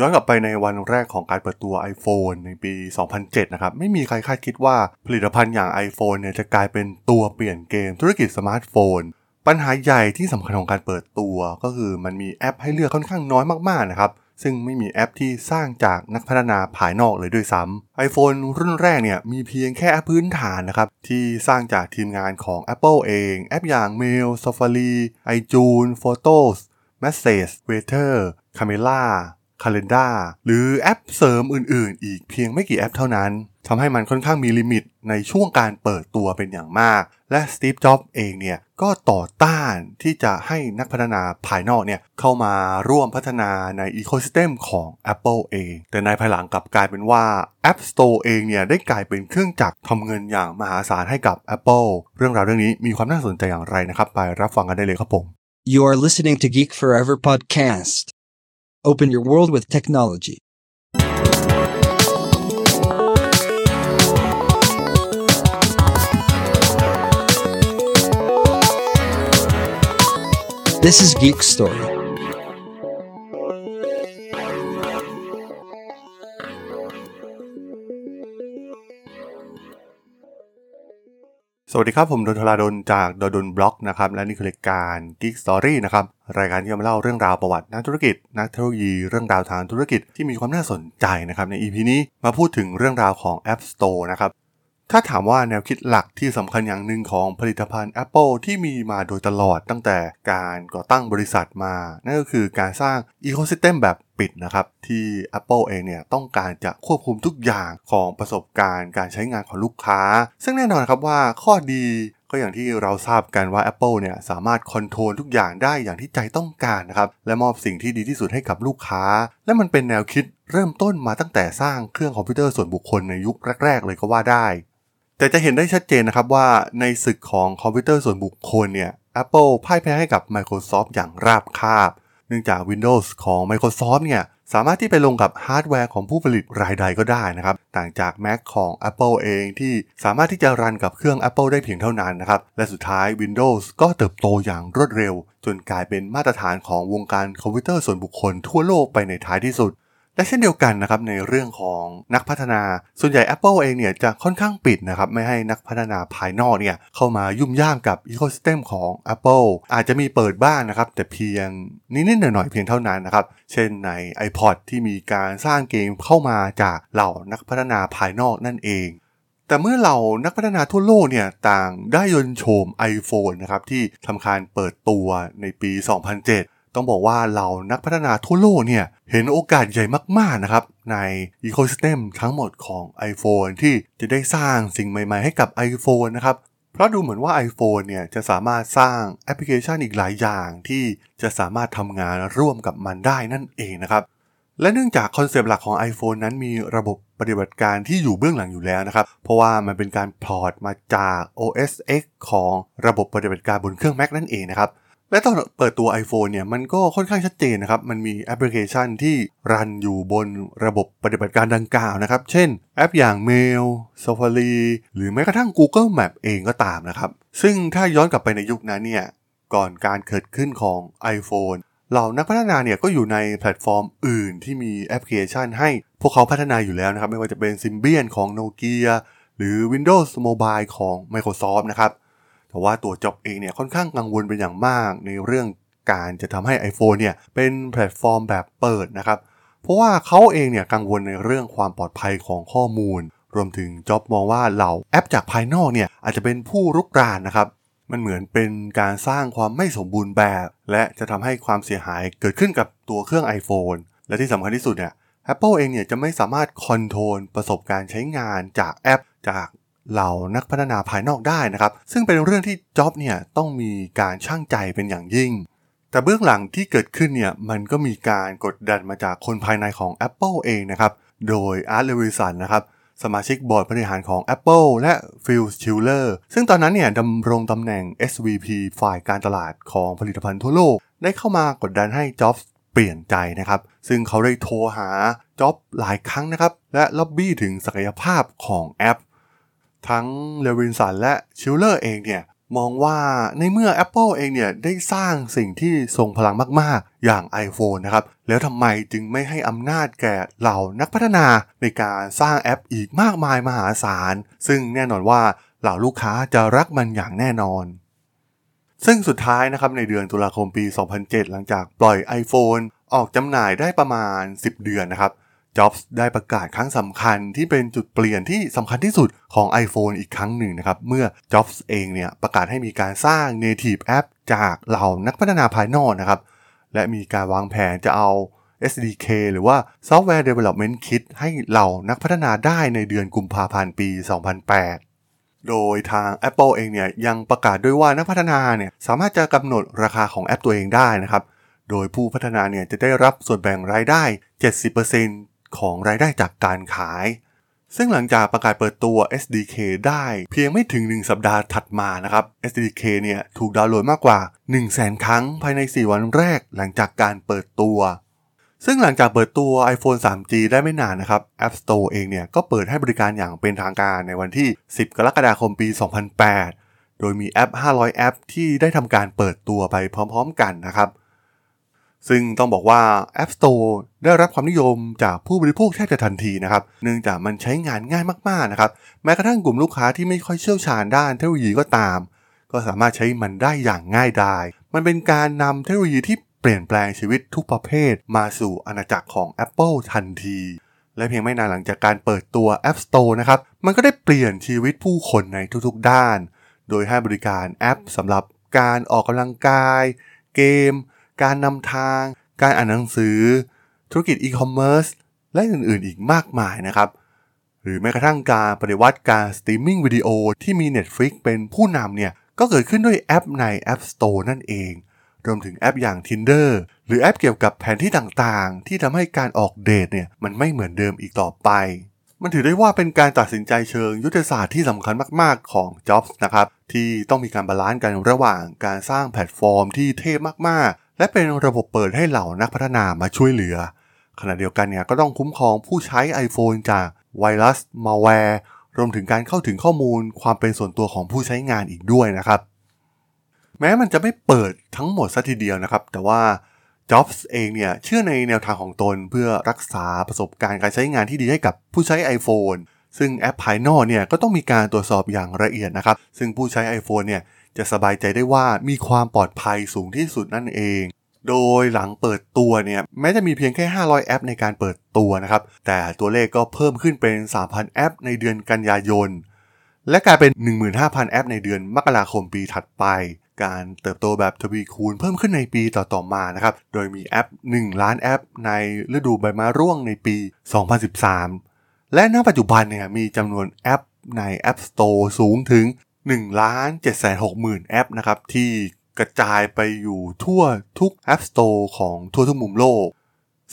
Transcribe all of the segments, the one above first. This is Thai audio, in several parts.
ย้อนกลับไปในวันแรกของการเปิดตัว iPhone ในปี 2007 นะครับ ไม่มีใครคาดคิดว่าผลิตภัณฑ์อย่าง iPhone เนี่ยจะกลายเป็นตัวเปลี่ยนเกมธุรกิจสมาร์ทโฟน ปัญหาใหญ่ที่สำคัญของการเปิดตัว ก็คือมันมีแอปให้เลือกค่อนข้างน้อยมากๆนะครับ ซึ่งไม่มีแอปที่สร้างจากนักพัฒนาภายนอกเลยด้วยซ้ำ iPhone รุ่นแรกเนี่ยมีเพียงแค่แอปพื้นฐานนะครับที่สร้างจากทีมงานของ Apple เอง แอปอย่าง Mail Safari iTunes Photos Message Weather Camera Calendar หรือแอปเสริมอื่นๆ อีกเพียงไม่กี่แอปเท่านั้นทำให้มันค่อนข้างมี limit ในช่วงการเปิดตัวเป็นอย่างมาก และ Steve Jobs เองเนี่ยก็ต่อต้านที่จะให้นักพัฒนาภายนอกเนี่ยเข้ามาร่วมพัฒนาใน ecosystem ของ Apple เอง แต่ในภายหลังกลับกลายเป็นว่า App Store เองเนี่ยได้กลายเป็นเครื่องจักรทำเงินอย่างมหาศาลให้กับ Apple เรื่องราวเรื่องนี้มีความน่าสนใจอย่างไรนะครับ ไปรับฟังกันได้เลยครับผม You are listening to Geek Forever podcast. Open your world with technology. This is Geek Story. สวัสดีครับ ผมด.ดลจากด.ดล็อกนะครับและนี่คือรายการ Geek Story นะครับรายการที่จะมาเล่าเรื่องราวประวัตินักธุรกิจ นักเทคโนโลยีเรื่องราวทางธุรกิจที่มีความน่าสนใจนะครับใน EP นี้มาพูดถึงเรื่องราวของ App Store นะครับ ถ้าถามว่าแนวคิดหลักที่สำคัญอย่างหนึ่งของผลิตภัณฑ์ Apple ที่มีมาโดยตลอดตั้งแต่การก่อตั้งบริษัทมา นั่นก็คือการสร้าง ecosystem แบบปิดนะครับ ที่ Apple เองเนี่ยต้องการจะควบคุมทุกอย่างของประสบการณ์การใช้งานของลูกค้า ซึ่งแน่นอนครับว่าข้อดีก็อย่างที่เราทราบกันว่า Apple เนี่ยสามารถ control ทุกอย่างได้อย่างที่ใจต้องการนะครับและมอบสิ่งที่ดีที่สุดให้กับลูกค้า และมันเป็นแนวคิดเริ่มต้นมาตั้งแต่สร้างเครื่องคอมพิวเตอร์ส่วนบุคคลในยุคแรก ๆ เลยก็ว่าได้ แต่จะเห็นได้ชัดเจนนะครับว่าในศึกของคอมพิวเตอร์ส่วนบุคคลเนี่ย Apple พ่ายแพ้ให้กับ Microsoft อย่างราบคาบ เนื่องจาก Windows ของ Microsoft เนี่ยสามารถที่ไปลงกับฮาร์ดแวร์ของผู้ผลิตรายใดก็ได้นะครับ ต่างจาก Mac ของ Apple เองที่สามารถที่จะ run กับเครื่อง Apple ได้เพียงเท่านั้นนะครับ และสุดท้าย Windows ก็เติบโตอย่างรวดเร็ว จนกลายเป็นมาตรฐานของวงการคอมพิวเตอร์ส่วนบุคคลทั่วโลกไปในท้ายที่สุด และเช่นเดียวกันนะครับในเรื่องของนักพัฒนา ส่วนใหญ่ Apple เองเนี่ยจะค่อนข้างปิดนะครับไม่ให้นักพัฒนาภายนอกเนี่ยเข้ามายุ่มย่ามกับ ecosystem ของ Apple อาจจะมีเปิดบ้างนะครับแต่เพียงนิดๆหน่อยๆเพียงเท่านั้นนะครับเช่นใน iPod ที่มีการสร้างเกมเข้ามาจากเหล่านักพัฒนาภายนอกนั่นเองแต่เมื่อเหล่านักพัฒนาทั่วโลกเนี่ยต่างได้ยนโฉม iPhone นะครับที่ทำการเปิดตัวในปี 2007 ต้องบอกว่าเหล่านักพัฒนาทั่วโลกเนี่ย เห็นโอกาสใหญ่มาก ๆ นะครับ ในอีโคสเต็มทั้งหมดของ iPhone ที่จะได้สร้างสิ่งใหม่ ๆ ให้กับ iPhone นะครับเพราะดูเหมือนว่า iPhone เนี่ยจะสามารถสร้างแอปพลิเคชันอีกหลายอย่างที่จะสามารถทำงานร่วมกับมันได้นั่นเองนะครับ และเนื่องจาก concept หลักของ iPhone นั้นมีระบบปฏิบัติการที่อยู่เบื้องหลังอยู่แล้วนะครับ เพราะว่ามันเป็นการ port มาจาก OS X ของระบบปฏิบัติการบนเครื่อง Mac นั่นเองนะครับ และตอนเปิดตัว iPhone เนี่ยมันก็ค่อนข้างชัดเจนนะครับ มันมีแอปพลิเคชันที่ run อยู่บนระบบปฏิบัติการดังกล่าวนะครับ เช่น แอปอย่าง Mail Safari หรือแม้กระทั่ง Google Map เองก็ตามนะครับ ซึ่งถ้าย้อนกลับไปในยุคนั้นเนี่ย ก่อนการเกิดขึ้นของ iPhone เหล่านักพัฒนาเนี่ยก็อยู่ในแพลตฟอร์มอื่นที่มีแอปพลิเคชันให้พวกเขาพัฒนาอยู่แล้วนะครับ ไม่ว่าจะเป็น Symbian ของ Nokia หรือ Windows Mobile ของ Microsoft นะครับ แต่ว่าตัวจ็อบเองเนี่ยค่อนข้างกังวลเป็นอย่างมากในเรื่องการจะทำให้ iPhone เนี่ยเป็นแพลตฟอร์มแบบเปิดนะครับ เพราะว่าเขาเองเนี่ยกังวลในเรื่องความปลอดภัยของข้อมูล รวมถึงจ็อบมองว่าเหล่าแอปจากภายนอกเนี่ยอาจจะเป็นผู้รุกรานนะครับ มันเหมือนเป็นการสร้างความไม่สมบูรณ์แบบ และจะทำให้ความเสียหายเกิดขึ้นกับตัวเครื่อง iPhone และที่สำคัญที่สุดเนี่ย Apple เองเนี่ยจะไม่สามารถ control ประสบการณ์ใช้งานจากแอปจาก เหล่านักพัฒนาภายนอกได้นะครับ ซึ่งเป็นเรื่องที่จ็อบเนี่ยต้องมีการชั่งใจเป็นอย่างยิ่ง แต่เบื้องหลังที่เกิดขึ้นเนี่ยมันก็มีการกดดันมาจากคนภายในของ Apple เองนะครับ โดย Art Levinson นะครับสมาชิกบอร์ดบริหารของ Apple และ Phil Schiller ซึ่งตอนนั้นเนี่ยดำรงตำแหน่ง SVP ฝ่ายการตลาดของผลิตภัณฑ์ทั่วโลก ได้เข้ามากดดันให้จ็อบเปลี่ยนใจนะครับ ซึ่งเขาได้โทรหาจ็อบหลายครั้งนะครับ และล็อบบี้ถึงศักยภาพของแอป ทั้ง Levinson และ Schiller เองเนี่ยมองว่าในเมื่อ Apple เองเนี่ยได้สร้างสิ่งที่ทรงพลังมาก ๆ อย่าง iPhone นะครับ แล้วทำไมจึงไม่ให้อำนาจแก่เหล่านักพัฒนาในการสร้างแอปอีกมากมายมหาศาล ซึ่งแน่นอนว่าเหล่าลูกค้าจะรักมันอย่างแน่นอน ซึ่งสุดท้ายนะครับในเดือนตุลาคมปี 2007 หลังจากปล่อย iPhone ออกจำหน่ายได้ประมาณ 10 เดือนนะครับ จ็อบส์ได้ประกาศครั้งสำคัญที่เป็นจุดเปลี่ยนที่สำคัญที่สุดของ iPhone อีกครั้งหนึ่งนะครับ เมื่อจ็อบส์เองเนี่ยประกาศให้มีการสร้าง Native App จากเหล่านักพัฒนาภายนอกนะครับ และมีการวางแผนจะเอา SDK หรือว่า Software Development Kit ให้เหล่านักพัฒนาได้ในเดือนกุมภาพันธ์ปี 2008 โดยทาง Apple เองเนี่ยยังประกาศด้วยว่านักพัฒนาเนี่ยสามารถจะกำหนดราคาของแอปตัวเองได้นะครับ โดยผู้พัฒนาเนี่ยจะได้รับส่วนแบ่งรายได้ 70% ของรายได้จากการขาย ซึ่งหลังจากประกาศเปิดตัว SDK ได้เพียงไม่ถึง 1 สัปดาห์ถัดมานะครับ SDK เนี่ยถูกดาวน์โหลดมากกว่า 100,000 ครั้งภายใน 4 วันแรกหลังจากการเปิดตัว ซึ่งหลังจากเปิดตัว iPhone 3G ได้ไม่นานนะครับ App Store เองเนี่ยก็เปิดให้บริการอย่างเป็นทางการในวันที่ 10 กรกฎาคมปี 2008 โดยมีแอป 500 แอป ที่ได้ทำการเปิดตัวไปพร้อม ๆ กันนะครับ ซึ่งต้องบอกว่า App Store ได้รับความนิยมจากผู้บริโภคแทบจะทันทีนะครับ เนื่องจากมันใช้งานง่ายมากๆนะครับ แม้กระทั่งกลุ่มลูกค้าที่ไม่ค่อยเชี่ยวชาญด้านเทคโนโลยีก็ตาม ก็สามารถใช้มันได้อย่างง่ายดาย มันเป็นการนำเทคโนโลยีที่เปลี่ยนแปลงชีวิตทุกประเภท มาสู่อาณาจักรของ Apple ทันที และเพียงไม่นานหลังจากการเปิดตัว App Store นะครับ มันก็ได้เปลี่ยนชีวิตผู้คนในทุกๆด้าน โดยให้บริการแอปสำหรับการออกกำลังกาย เกม การนำทาง การอ่านหนังสือ ธุรกิจอีคอมเมิร์ซและอื่นๆอีกมากมายนะครับ หรือแม้กระทั่งการปฏิวัติการสตรีมมิ่งวิดีโอที่มี Netflix เป็นผู้นำเนี่ย ก็เกิดขึ้นด้วยแอปใน App Store นั่นเอง รวมถึงแอปอย่าง Tinder หรือแอปเกี่ยวกับแผนที่ต่างๆ ที่ทำให้การออกเดทเนี่ยมันไม่เหมือนเดิมอีกต่อไป มันถือได้ว่าเป็นการตัดสินใจเชิงยุทธศาสตร์ที่สำคัญมากๆ ของ Jobs นะครับที่ต้องมีการ balance กันระหว่างการสร้างแพลตฟอร์มที่เท่มากๆ และเป็นระบบเปิดให้เหล่านักพัฒนามาช่วยเหลือ ขณะเดียวกันเนี่ยก็ต้องคุ้มครองผู้ใช้ iPhone จากไวรัสมาแวร์รวมถึงการเข้าถึงข้อมูลความเป็นส่วนตัวของผู้ใช้งานอีกด้วยนะครับ แม้มันจะไม่เปิดทั้งหมดซะทีเดียวนะครับ แต่ว่า Jobs เองเนี่ยเชื่อในแนวทางของตนเพื่อรักษาประสบการณ์การใช้งานที่ดีให้กับผู้ใช้ iPhone ซึ่งแอปภายนอกเนี่ยก็ต้องมีการตรวจสอบอย่างละเอียดนะครับ ซึ่งผู้ใช้ iPhone เนี่ย จะสบายใจได้ว่ามีความปลอดภัยสูงที่สุดนั่นเอง โดยหลังเปิดตัวเนี่ยแม้จะมีเพียงแค่ 500 แอปในการเปิดตัวนะครับ แต่ตัวเลขก็เพิ่มขึ้นเป็น 3,000 แอปในเดือนกันยายน และกลายเป็น 15,000 แอปในเดือนมกราคมปีถัดไป การเติบโตแบบทวีคูณเพิ่มขึ้นในปีต่อๆมานะครับ โดยมีแอป 1 ล้านแอป ในฤดูใบไม้ร่วงในปี 2013 และณปัจจุบันเนี่ยมีจำนวนแอปใน App Store สูงถึง 1ล้าน760,000แอปนะครับที่กระจายไปอยู่ทั่วทุก App Store ของทั่วทุกมุมโลก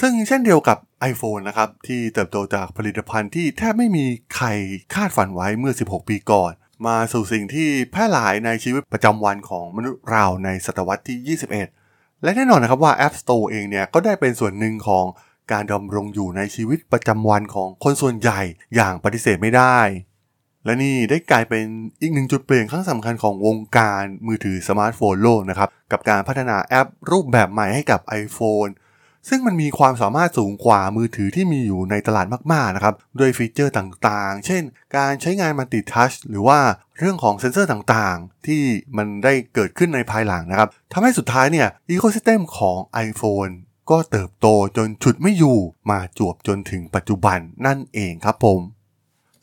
ซึ่งเช่นเดียวกับ iPhone นะครับที่เติบโตจากผลิตภัณฑ์ที่แทบไม่มีใครคาดฝันไว้เมื่อ 16 ปีก่อน มาสู่สิ่งที่แพร่หลายในชีวิตประจำวันของมนุษย์เราในศตวรรษที่ 21 และแน่นอนนะครับว่า App Store เองเนี่ยก็ได้เป็นส่วนหนึ่งของการดำรงอยู่ในชีวิตประจำวันของคนส่วนใหญ่อย่างปฏิเสธไม่ได้ และนี่ได้กลายเป็นอีกหนึ่งจุดเปลี่ยนครั้งสำคัญของวงการมือถือสมาร์ทโฟนโลกนะครับ กับการพัฒนาแอปรูปแบบใหม่ให้กับ iPhone ซึ่งมันมีความสามารถสูงกว่ามือถือที่มีอยู่ในตลาดมากๆนะครับ ด้วยฟีเจอร์ต่างๆ เช่น การใช้งาน multi-touch หรือว่าเรื่องของเซ็นเซอร์ต่างๆ ที่มันได้เกิดขึ้นในภายหลังนะครับทำให้สุดท้ายเนี่ย ecosystem ของ iPhone ก็เติบโตจนฉุดไม่อยู่มาจวบจนถึงปัจจุบันนั่นเองครับผม